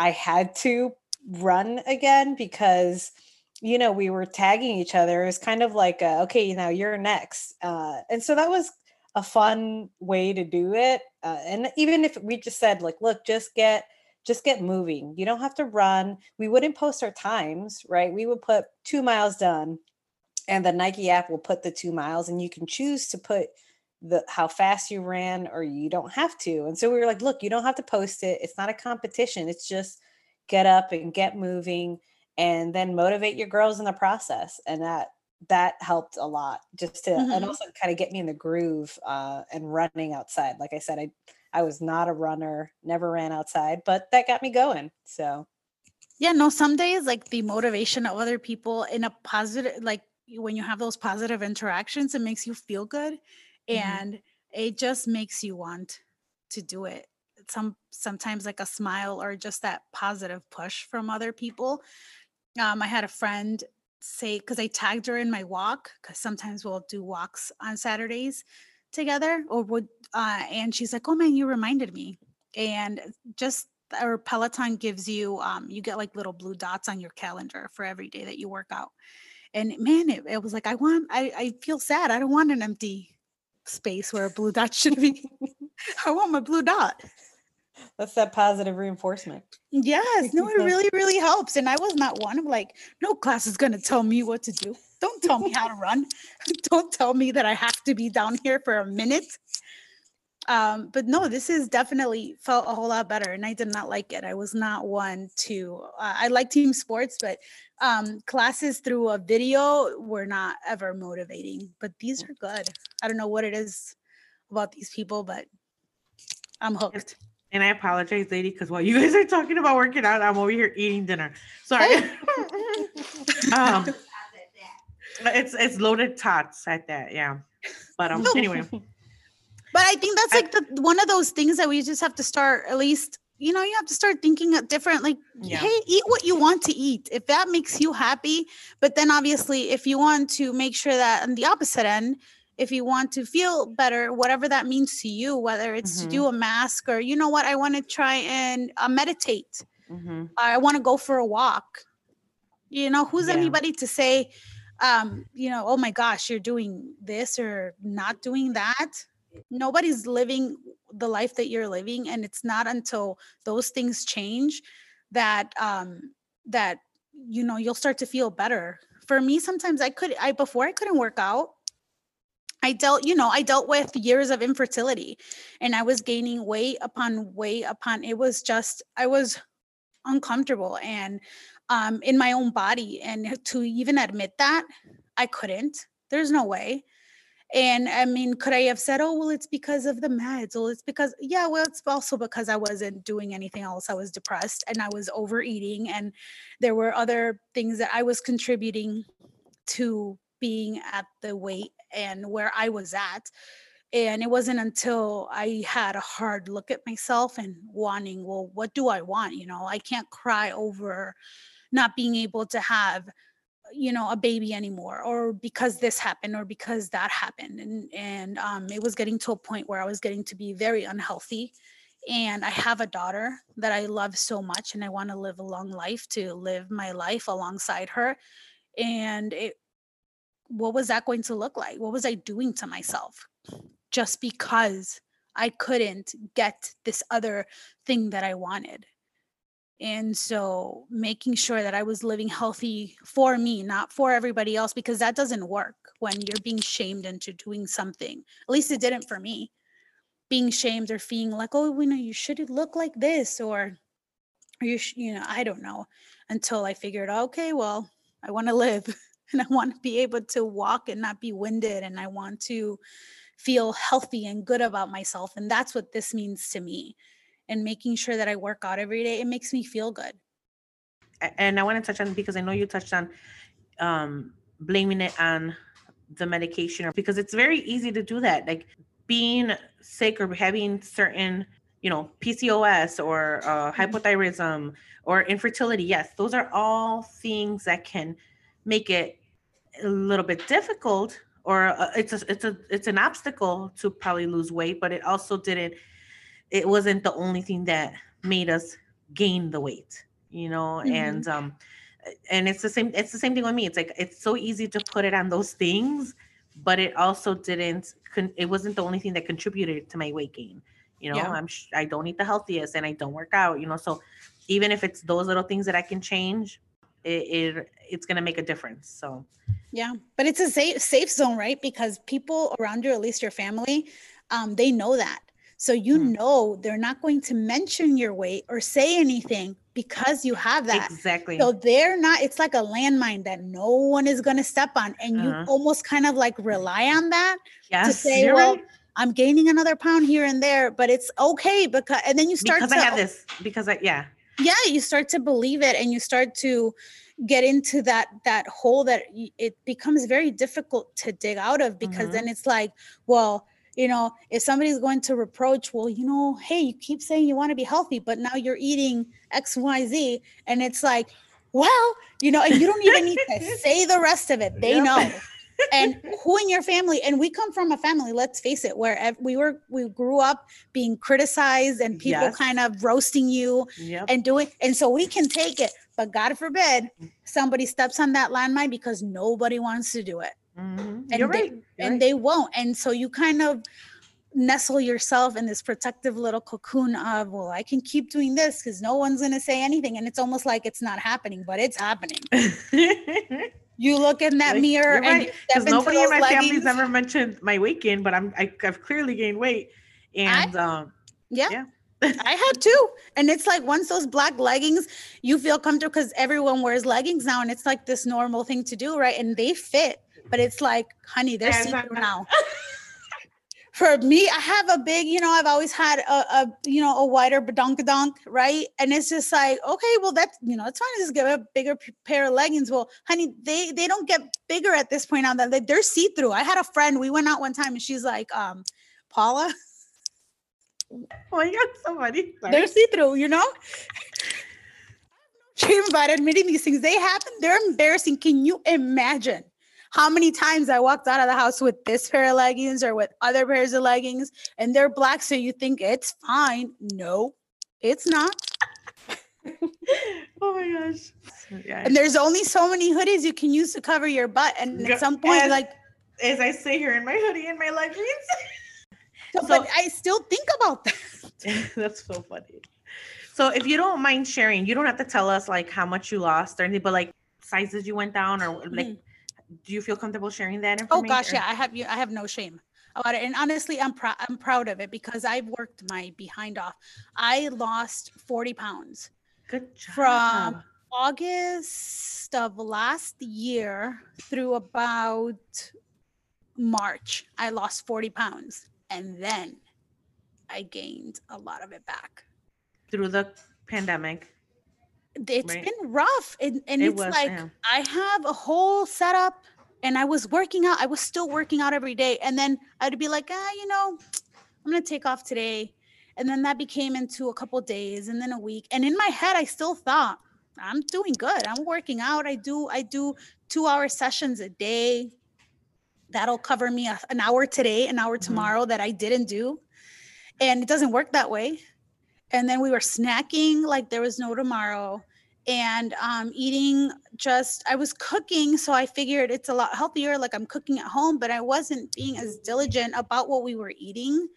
I had to run again because you know we were tagging each other. It was kind of like, a, okay, now you're next, uh, and so that was a fun way to do it. Uh, and even if we just said like, look, just get just get moving. You don't have to run. We wouldn't post our times, right? We would put two miles done and the Nike app will put the two miles and you can choose to put the how fast you ran or you don't have to. And so we were like, look, you don't have to post it. It's not a competition. It's just get up and get moving and then motivate your girls in the process. And that that helped a lot just to mm-hmm. and also kind of get me in the groove uh, and running outside. Like I said, I I was not a runner, never ran outside, but that got me going. So yeah, no, some days like the motivation of other people in a positive like when you have those positive interactions, it makes you feel good mm-hmm. and it just makes you want to do it. Some sometimes like a smile or just that positive push from other people. Um, I had a friend say because I tagged her in my walk because sometimes we'll do walks on Saturdays together or would uh, and she's like, oh man, you reminded me. And just or Peloton gives you um you get like little blue dots on your calendar for every day that you work out. And man, it, it was like I want I, I feel sad. I don't want an empty space where a blue dot should be. I want my blue dot. That's that positive reinforcement. Yes, no, it really, really helps. And I was not one. I'm like, no class is going to tell me what to do. Don't tell me how to run. Don't tell me that I have to be down here for a minute. Um, but no, this is definitely felt a whole lot better, and I did not like it. I was not one to. Uh, I like team sports, but um, classes through a video were not ever motivating. But these are good. I don't know what it is about these people, but I'm hooked. And I apologize, lady, because while you guys are talking about working out, I'm over here eating dinner. Sorry. um, it's it's loaded tots at that, yeah. But um, anyway. But I think that's like the one of those things that we just have to start at least. You know, you have to start thinking different. Like, yeah. hey, eat what you want to eat if that makes you happy. But then, obviously, if you want to make sure that on the opposite end, if you want to feel better, whatever that means to you, whether it's mm-hmm. to do a mask or you know what, I want to try and uh, meditate. Mm-hmm. I want to go for a walk. You know, who's yeah. anybody to say, um, you know, oh my gosh, you're doing this or not doing that? Nobody's living the life that you're living, and it's not until those things change that um, that you know you'll start to feel better. For me, sometimes I could I before I couldn't work out I dealt, you know, I dealt with years of infertility and I was gaining weight upon weight upon it was just I was uncomfortable and um in my own body and to even admit that I couldn't. There's no way. And I mean, could I have said, oh, well, it's because of the meds? Well, it's because, yeah, well, it's also because I wasn't doing anything else. I was depressed and I was overeating, and there were other things that I was contributing to being at the weight and where I was at. And it wasn't until I had a hard look at myself and wanting, well, what do I want? You know, I can't cry over not being able to have you know a baby anymore or because this happened or because that happened and and um, it was getting to a point where i was getting to be very unhealthy and i have a daughter that i love so much and i want to live a long life to live my life alongside her and it what was that going to look like? What was I doing to myself just because I couldn't get this other thing that I wanted? And so making sure that I was living healthy for me, not for everybody else, because that doesn't work when you're being shamed into doing something. At least it didn't for me. Being shamed or feeling like, oh, you know, you should look like this, or, you, sh- you know, I don't know. Until I figured, okay, well, I want to live. and I want to be able to walk and not be winded and I want to feel healthy and good about myself and that's what this means to me and making sure that I work out every day it makes me feel good. And I want to touch on because I know you touched on um blaming it on the medication or because it's very easy to do that like being sick or having certain you know pcos or uh, mm-hmm. hypothyroidism or infertility yes those are all things that can make it a little bit difficult or uh, it's a it's a it's an obstacle to probably lose weight but it also didn't it wasn't the only thing that made us gain the weight you know mm-hmm. and um and it's the same it's the same thing with me it's like it's so easy to put it on those things but it also didn't it wasn't the only thing that contributed to my weight gain you know yeah. i'm i don't eat the healthiest and i don't work out you know so even if it's those little things that i can change it, it it's going to make a difference so yeah, but it's a safe safe zone, right? Because people around you, at least your family, um, they know that. So you mm. know they're not going to mention your weight or say anything because you have that. Exactly. So they're not, it's like a landmine that no one is going to step on. And uh-huh. you almost kind of like rely on that yes, to say, well, right. I'm gaining another pound here and there, but it's okay because, and then you start because to, I have this, because I, yeah. Yeah. You start to believe it and you start to, get into that that hole that it becomes very difficult to dig out of because mm-hmm. then it's like well you know if somebody's going to reproach well you know hey you keep saying you want to be healthy but now you're eating xyz and it's like well you know and you don't even need to say the rest of it they yep. know and who in your family? And we come from a family, let's face it, where we were, we grew up being criticized and people Yes. kind of roasting you Yep. and doing, and so we can take it. But God forbid somebody steps on that landmine because nobody wants to do it Mhm. and You're they- right. You're and right. they won't. And so you kind of nestle yourself in this protective little cocoon of, well, I can keep doing this because no one's going to say anything. And it's almost like it's not happening, but it's happening. You look in that Like, mirror and right, you step Because into nobody in my family's ever mentioned my weight gain, but I'm I, I've clearly gained weight, and um, Yeah. Yeah. I had too. And it's like once those black leggings, you feel comfortable because everyone wears leggings now and it's like this normal thing to do, right? And they fit, but it's like, honey, they're see through now. For me, I have a big, you know, I've always had a, a you know, a wider badonkadonk, right? And it's just like, okay, well, that's, you know, it's fine. Just get a bigger pair of leggings. Well, honey, they they don't get bigger at this point now that they, they're see through. I had a friend, we went out one time and she's like, um, Paula, oh my god, somebody. sorry. they're see through, you know? Shame about admitting these things. They happen, they're embarrassing. Can you imagine how many times I walked out of the house with this pair of leggings or with other pairs of leggings and they're black? So you think it's fine. No, it's not. oh my gosh. Yeah. And there's only so many hoodies you can use to cover your butt. And Go- at some point, as- like, As I sit here in my hoodie and my leggings. but so- I still think about that. That's so funny. So if you don't mind sharing, you don't have to tell us like how much you lost or anything, but like sizes you went down or like Mhm. Do you feel comfortable sharing that information? Oh gosh, yeah, I have you. I have no shame about it, and honestly, I'm proud. I'm proud of it because I've worked my behind off. I lost 40 pounds Good job. from August of last year through about March. I lost 40 pounds, and then I gained a lot of it back. through the pandemic. It's Right. been rough, and, and It it's was, like yeah. I have a whole setup and I was working out. I was still working out every day. And then I'd be like, ah, you know, I'm going to take off today. And then that became into a couple days and then a week. And in my head, I still thought, I'm doing good. I'm working out. I do, I do two hour sessions a day. That'll cover me a- an hour today, an hour Mhm. tomorrow that I didn't do. And it doesn't work that way. And then we were snacking like there was no tomorrow and um, eating just i was cooking so i figured it's a lot healthier like i'm cooking at home but i wasn't being as diligent about what we were eating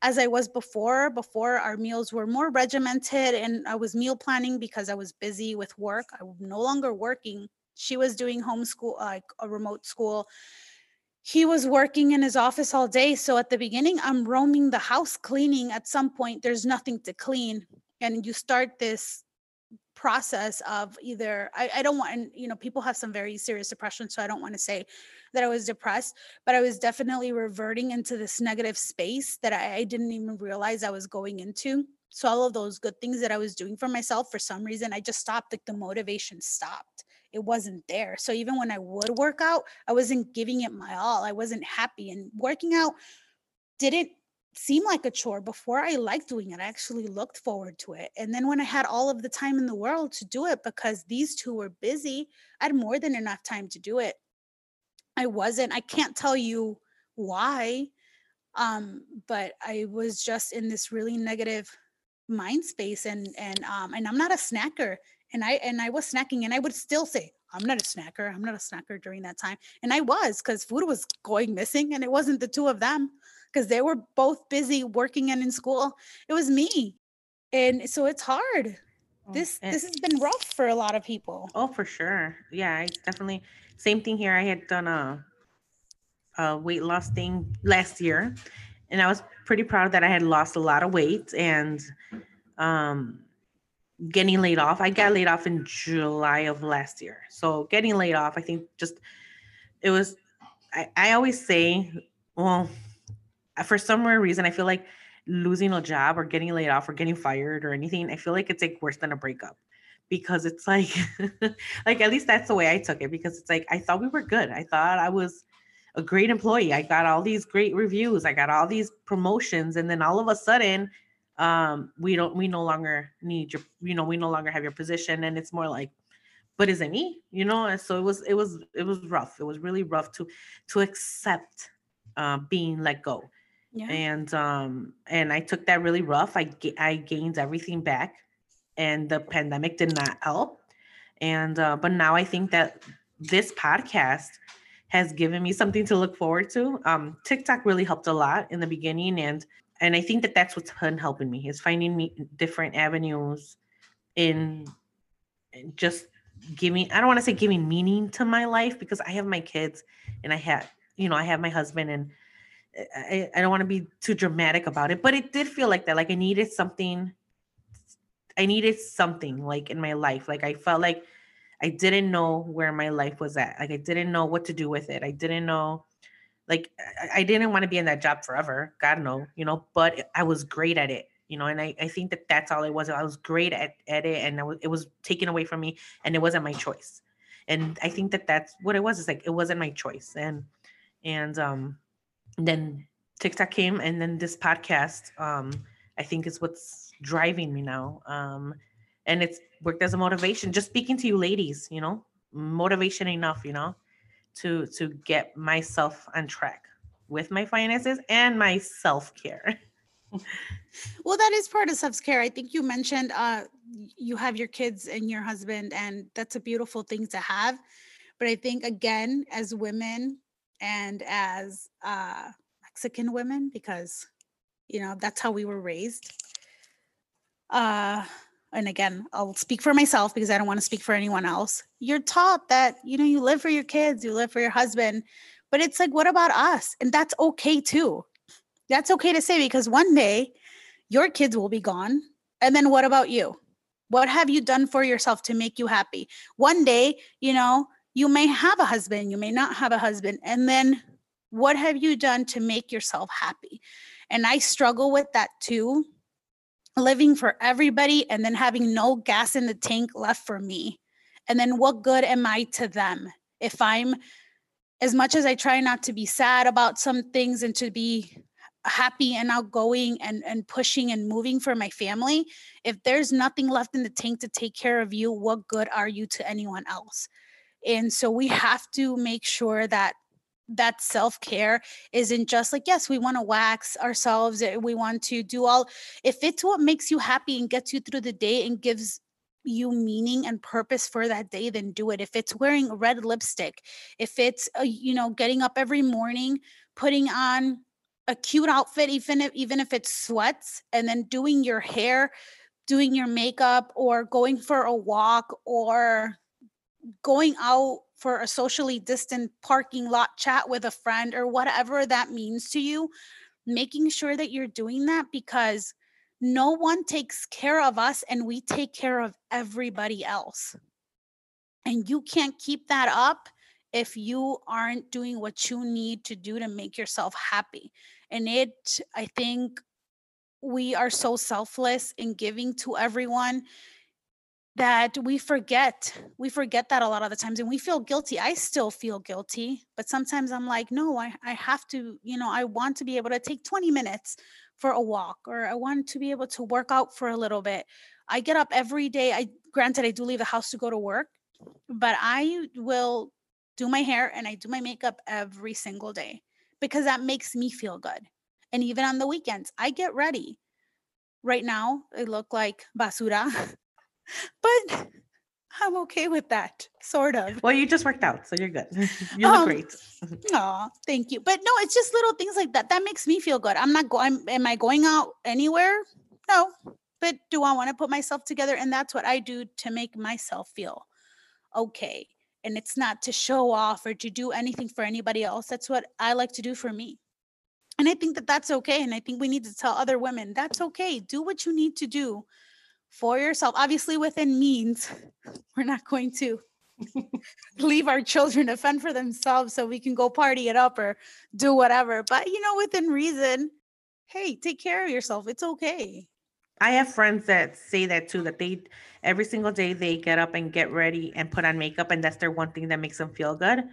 as i was before before our meals were more regimented and i was meal planning because i was busy with work i was no longer working. She was doing homeschool like a remote school he was working in his office all day so at the beginning i'm roaming the house cleaning. At some point there's nothing to clean and you start this process of either I, I don't want and you know people have some very serious depression so i don't want to say that i was depressed but i was definitely reverting into this negative space that I, I didn't even realize i was going into. So all of those good things that i was doing for myself for some reason i just stopped like the motivation stopped it wasn't there so even when i would work out i wasn't giving it my all i wasn't happy and working out didn't seem like a chore before I liked doing it. I actually looked forward to it. And then when I had all of the time in the world to do it because these two were busy, I had more than enough time to do it. I wasn't, I can't tell you why. Um, but I was just in this really negative mind space and and um and I'm not a snacker. And I and I was snacking and I would still say, I'm not a snacker. I'm not a snacker during that time. And I was because food was going missing and it wasn't the two of them because they were both busy working and in school. It was me. And so it's hard. Oh, This and- this has been rough for a lot of people. Oh, for sure. Yeah, I definitely. Same thing here. I had done a, a weight loss thing last year, and I was pretty proud that I had lost a lot of weight and um, getting laid off. I got laid off in July of last year. So getting laid off, I think just it was. I, I always say, well, for some reason, I feel like losing a job or getting laid off or getting fired or anything. I feel like it's like worse than a breakup because it's like like at least that's the way I took it because it's like I thought we were good. I thought I was a great employee. I got all these great reviews. I got all these promotions and then all of a sudden um we don't we no longer need your you know we no longer have your position and it's more like but is it me? You know, and so it was it was it was rough. It was really rough to to accept uh, being let go. Yeah. And um and I took that really rough. I I gained everything back and the pandemic did not help. And uh but now I think that this podcast has given me something to look forward to. Um TikTok really helped a lot in the beginning and and I think that that's what's been helping me is finding me different avenues in just giving I don't want to say giving meaning to my life because I have my kids and I have you know I have my husband and I, I don't want to be too dramatic about it but it did feel like that like I needed something I needed something like in my life like I felt like I didn't know where my life was at like I didn't know what to do with it I didn't know like I, I didn't want to be in that job forever God no you know but I was great at it you know and I, I think that that's all it was i was great at, at it and was, it was taken away from me and it wasn't my choice and i think that that's what it was it's like it wasn't my choice and and um then tiktok came and then this podcast um i think is what's driving me now um and it's worked as a motivation just speaking to you ladies you know motivation enough you know to to get myself on track with my finances and my self-care well, that is part of self care. I think you mentioned uh, you have your kids and your husband, and that's a beautiful thing to have. But I think, again, as women and as uh, Mexican women, because, you know, that's how we were raised. Uh, and again, I'll speak for myself because I don't want to speak for anyone else. You're taught that, you know, you live for your kids, you live for your husband, but it's like, what about us? And that's okay too that's okay to say because one day your kids will be gone. And then what about you? What have you done for yourself to make you happy? One day, you know, you may have a husband, you may not have a husband. And then what have you done to make yourself happy? And I struggle with that too. Living for everybody and then having no gas in the tank left for me. And then what good am I to them if I'm as much as I try not to be sad about some things and to be happy and outgoing and and pushing and moving for my family if there's nothing left in the tank to take care of you what good are you to anyone else and so we have to make sure that that self-care isn't just like yes we want to wax ourselves eh, we want to do all if it's what makes you happy and gets you through the day and gives you meaning and purpose for that day then do it. If it's wearing red lipstick if it's uh, you know getting up every morning putting on a cute outfit even if even if it's sweats and then doing your hair doing your makeup or going for a walk or going out for a socially distant parking lot chat with a friend or whatever that means to you making sure that you're doing that because no one takes care of us and we take care of everybody else and you can't keep that up if you aren't doing what you need to do to make yourself happy. And it, I think, we are so selfless in giving to everyone that we forget we forget that a lot of the times and we feel guilty i still feel guilty but sometimes i'm like no i, I have to you know i want to be able to take 20 minutes for a walk or i want to be able to work out for a little bit i get up every day i granted i do leave the house to go to work but i will do my hair and I do my makeup every single day because that makes me feel good. And even on the weekends, I get ready. Right now, I look like basura, but I'm okay with that, sort of. Well, you just worked out, so you're good. You look um, great. Oh, thank you. But no, it's just little things like that that makes me feel good. I'm not going. Am I going out anywhere? No. But do I want to put myself together? And that's what I do to make myself feel okay and it's not to show off or to do anything for anybody else that's what i like to do for me and i think that that's okay and i think we need to tell other women that's okay do what you need to do for yourself obviously within means we're not going to leave our children to fend for themselves so we can go party it up or do whatever but you know within reason hey take care of yourself it's okay I have friends that say that too, that they every single day they get up and get ready and put on makeup, and that's their one thing that makes them feel good.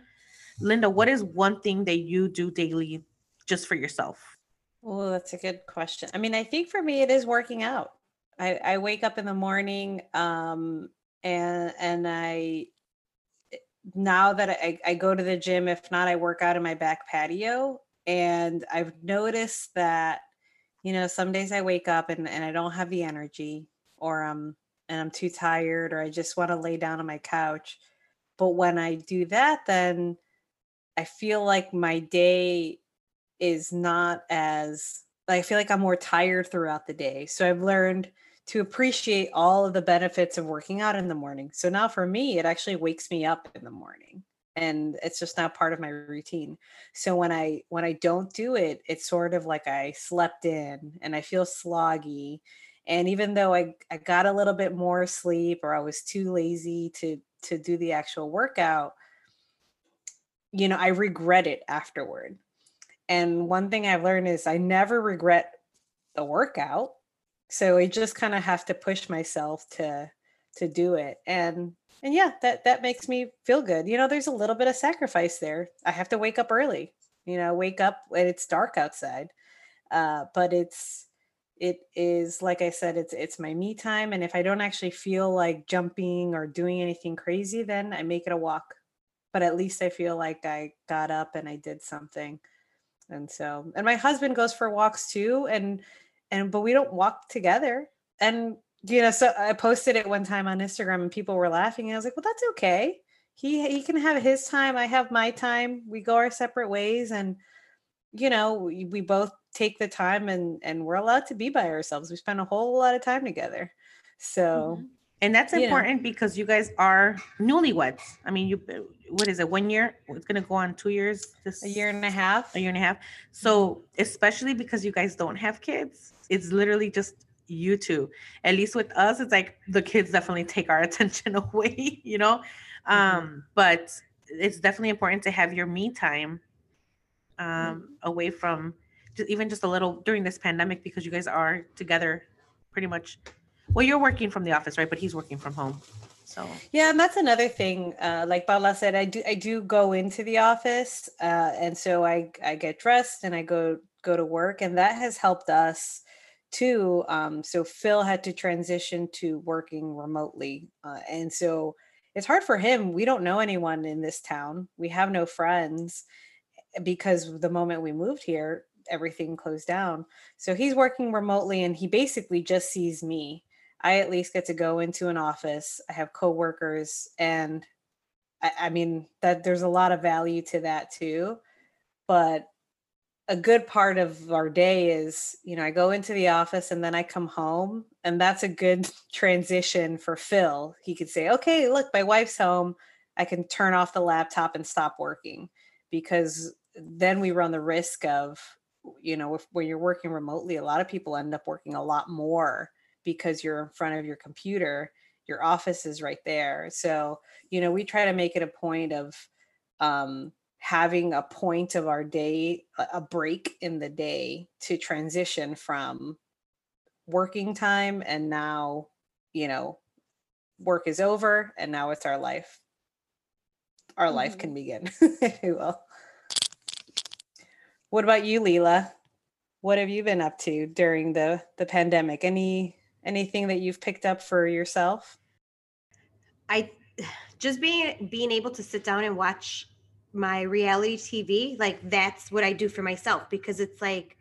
Linda, what is one thing that you do daily just for yourself? Well, that's a good question. I mean, I think for me, it is working out. I, I wake up in the morning. Um, and and I now that I, I go to the gym, if not, I work out in my back patio. And I've noticed that, you know, some days I wake up and, and I don't have the energy or I'm and I'm too tired or I just want to lay down on my couch. But when I do that, then I feel like my day is not as I feel like I'm more tired throughout the day. So I've learned to appreciate all of the benefits of working out in the morning. So now for me, it actually wakes me up in the morning and it's just not part of my routine. So when I when I don't do it, it's sort of like I slept in and I feel sloggy. And even though I, I got a little bit more sleep or I was too lazy to to do the actual workout, you know, I regret it afterward. And one thing I've learned is I never regret the workout so i just kind of have to push myself to to do it and and yeah that that makes me feel good you know there's a little bit of sacrifice there. I have to wake up early you know wake up when it's dark outside uh but it's it is like i said it's it's my me time and if i don't actually feel like jumping or doing anything crazy then i make it a walk but at least i feel like i got up and i did something and so and my husband goes for walks too and and but we don't walk together. And you know so i posted it one time on instagram and people were laughing. And i was like well that's okay. He he can have his time. I have my time. We go our separate ways. And you know we, we both take the time and and we're allowed to be by ourselves. We spend a whole lot of time together. So mm-hmm. And that's important know. because you guys are newlyweds i mean you what is it one year it's going to go on two years this a year and a half a year and a half so especially because you guys don't have kids it's literally just you two. At least with us, it's like the kids definitely take our attention away, you know. Mm-hmm. Um, but it's definitely important to have your me time um mm-hmm. away from just even just a little during this pandemic because you guys are together pretty much well you're working from the office right but he's working from home so yeah and that's another thing uh, like Paula said i do i do go into the office uh, and so i i get dressed and i go go to work and that has helped us too. Um, so Phil had to transition to working remotely. Uh, and so it's hard for him. We don't know anyone in this town, we have no friends eh, because the moment we moved here, everything closed down. So he's working remotely and he basically just sees me. I at least get to go into an office. I have coworkers and I, I mean that there's a lot of value to that too. But a good part of our day is you know i go into the office and then i come home and that's a good transition for phil he could say okay look my wife's home i can turn off the laptop and stop working because then we run the risk of you know if, when you're working remotely a lot of people end up working a lot more because you're in front of your computer your office is right there so you know we try to make it a point of um, having a point of our day, a break in the day to transition from working time and now, you know, work is over and now it's our life. Our mm-hmm. life can begin, if you will. What about you, leila What have you been up to during the the pandemic? Any anything that you've picked up for yourself? I just being being able to sit down and watch my reality TV, like that's what I do for myself because it's like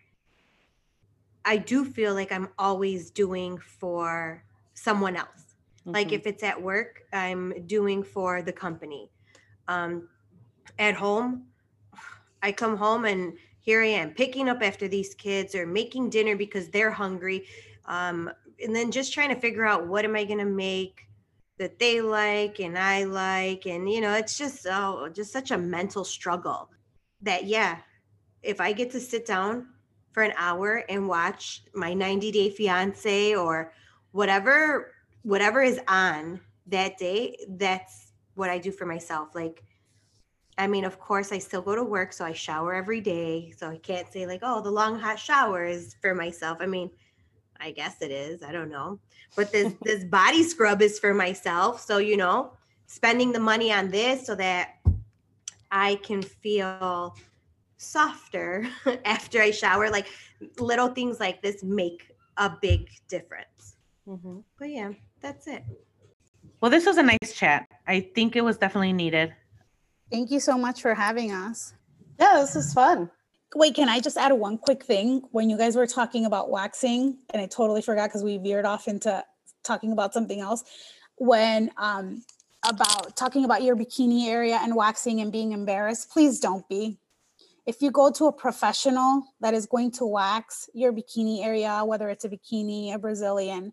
I do feel like I'm always doing for someone else. Mm-hmm. Like if it's at work, I'm doing for the company. Um, at home, I come home and here I am picking up after these kids or making dinner because they're hungry. Um, and then just trying to figure out what am I going to make? that they like and I like. And, you know, it's just, oh, just such a mental struggle that, yeah, if I get to sit down for an hour and watch my 90 day fiance or whatever, whatever is on that day, that's what I do for myself. Like, I mean, of course, I still go to work, so I shower every day. So I can't say, like, oh, the long hot shower is for myself. I mean, I guess it is. I don't know. But this this body scrub is for myself. So, you know, spending the money on this so that I can feel softer after I shower. Like little things like this make a big difference. Mm-hmm. But yeah, that's it. Well, this was a nice chat. I think it was definitely needed. Thank you so much for having us. Yeah, this is fun. Wait, can I just add one quick thing? When you guys were talking about waxing, and I totally forgot because we veered off into talking about something else. When um, about talking about your bikini area and waxing and being embarrassed, please don't be. If you go to a professional that is going to wax your bikini area, whether it's a bikini, a Brazilian,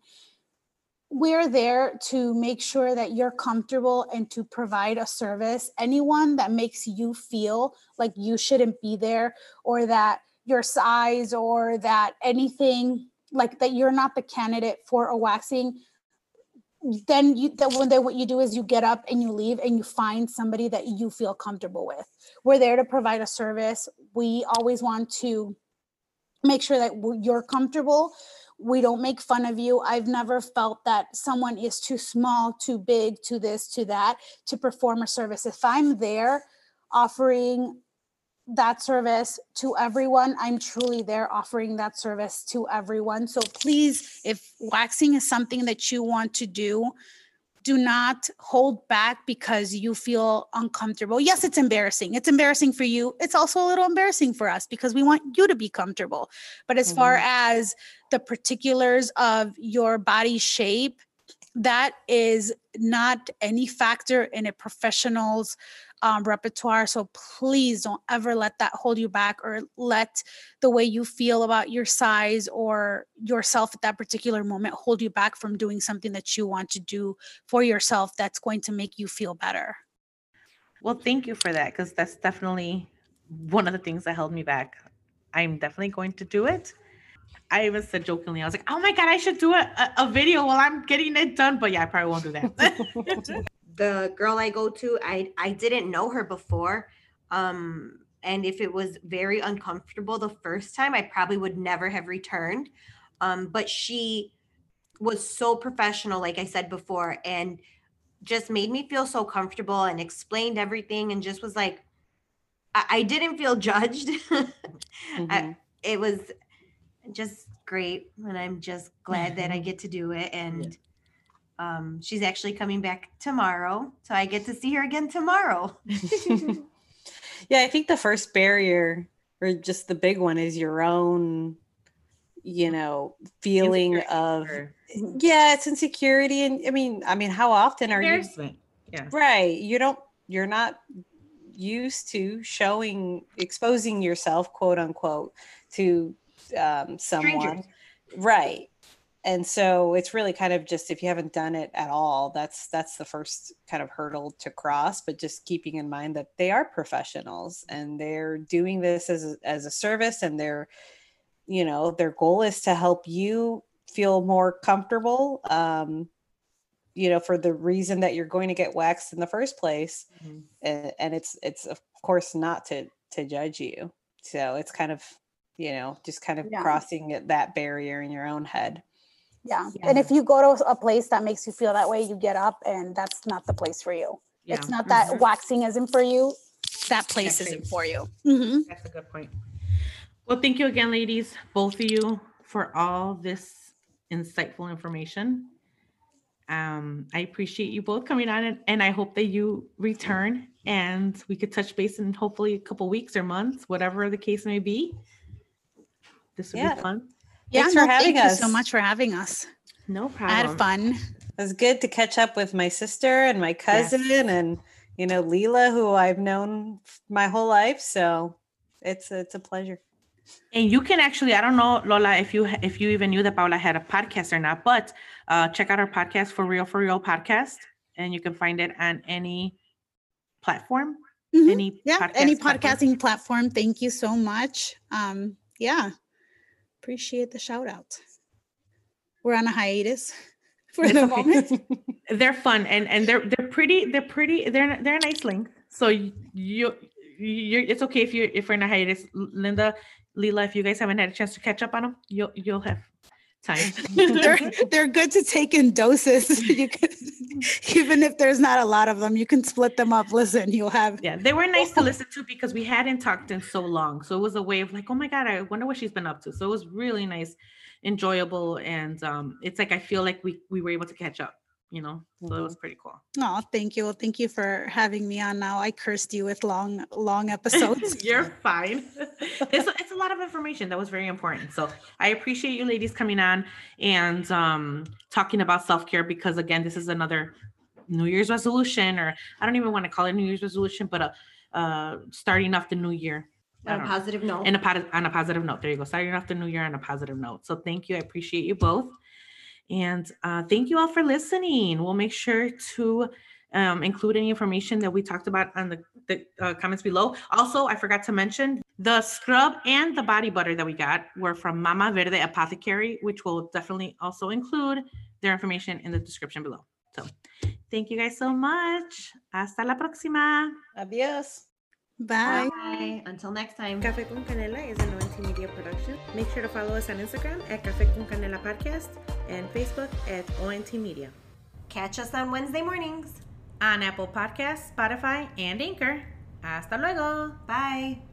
we're there to make sure that you're comfortable and to provide a service. Anyone that makes you feel like you shouldn't be there or that your size or that anything like that you're not the candidate for a waxing then you that when they what you do is you get up and you leave and you find somebody that you feel comfortable with we're there to provide a service we always want to make sure that you're comfortable we don't make fun of you i've never felt that someone is too small too big to this to that to perform a service if i'm there offering that service to everyone. I'm truly there offering that service to everyone. So please, if waxing is something that you want to do, do not hold back because you feel uncomfortable. Yes, it's embarrassing. It's embarrassing for you. It's also a little embarrassing for us because we want you to be comfortable. But as mm-hmm. far as the particulars of your body shape, that is not any factor in a professional's um, repertoire. So please don't ever let that hold you back or let the way you feel about your size or yourself at that particular moment hold you back from doing something that you want to do for yourself that's going to make you feel better. Well, thank you for that because that's definitely one of the things that held me back. I'm definitely going to do it. I even said jokingly, I was like, oh my God, I should do a, a, a video while I'm getting it done. But yeah, I probably won't do that. the girl I go to, I I didn't know her before. Um, and if it was very uncomfortable the first time, I probably would never have returned. Um, but she was so professional, like I said before, and just made me feel so comfortable and explained everything and just was like, I, I didn't feel judged. mm-hmm. I, it was just great. And I'm just glad that I get to do it. And um, she's actually coming back tomorrow, so I get to see her again tomorrow. yeah, I think the first barrier, or just the big one, is your own, you know, feeling of yeah, it's insecurity, and I mean, I mean, how often are you? Yeah, right. You don't. You're not used to showing, exposing yourself, quote unquote, to um, someone, Strangers. right? and so it's really kind of just if you haven't done it at all that's that's the first kind of hurdle to cross but just keeping in mind that they are professionals and they're doing this as a, as a service and they're, you know their goal is to help you feel more comfortable um you know for the reason that you're going to get waxed in the first place mm-hmm. and, and it's it's of course not to to judge you so it's kind of you know just kind of yeah. crossing that barrier in your own head yeah. yeah. And if you go to a place that makes you feel that way, you get up and that's not the place for you. Yeah. It's not that mm-hmm. waxing isn't for you. That place isn't for you. Mm-hmm. That's a good point. Well, thank you again, ladies, both of you, for all this insightful information. Um, I appreciate you both coming on, and, and I hope that you return and we could touch base in hopefully a couple weeks or months, whatever the case may be. This would yeah. be fun. Thanks yeah, for no, having us. thank us. you so much for having us. No problem. I had fun. It was good to catch up with my sister and my cousin yes. and you know Leela, who I've known my whole life. So it's it's a pleasure. And you can actually, I don't know, Lola, if you if you even knew that Paula had a podcast or not, but uh, check out our podcast for real for real podcast, and you can find it on any platform. Mm-hmm. Any yeah, any podcasting platform. platform. Thank you so much. Um, yeah, appreciate the shout out. We're on a hiatus for the moment. they're fun and and they're they're pretty they're pretty they're they're a nice length. So you you you're it's okay if you're if we're in a hiatus. Linda, Leela, if you guys haven't had a chance to catch up on them, you'll you'll have time. they're they're good to take in doses. You can, even if there's not a lot of them, you can split them up. Listen, you'll have. Yeah, they were nice to listen to because we hadn't talked in so long. So it was a way of like, oh my god, I wonder what she's been up to. So it was really nice, enjoyable, and um, it's like I feel like we we were able to catch up. You know, so it was pretty cool. Oh, thank you. Well, thank you for having me on now. I cursed you with long, long episodes. You're fine. it's, it's a lot of information that was very important. So I appreciate you ladies coming on and um, talking about self-care because again, this is another New Year's resolution, or I don't even want to call it New Year's resolution, but a, uh starting off the new year On a positive note. in a po- on a positive note. There you go. Starting off the new year on a positive note. So thank you. I appreciate you both. And uh, thank you all for listening. We'll make sure to um, include any information that we talked about on the, the uh, comments below. Also, I forgot to mention the scrub and the body butter that we got were from Mama Verde Apothecary, which will definitely also include their information in the description below. So thank you guys so much. Hasta la próxima. Adios. Bye. Bye. Until next time. Café con Canela is an ONT Media production. Make sure to follow us on Instagram at Café con Canela Podcast and Facebook at ONT Media. Catch us on Wednesday mornings. On Apple Podcasts, Spotify, and Anchor. Hasta luego. Bye.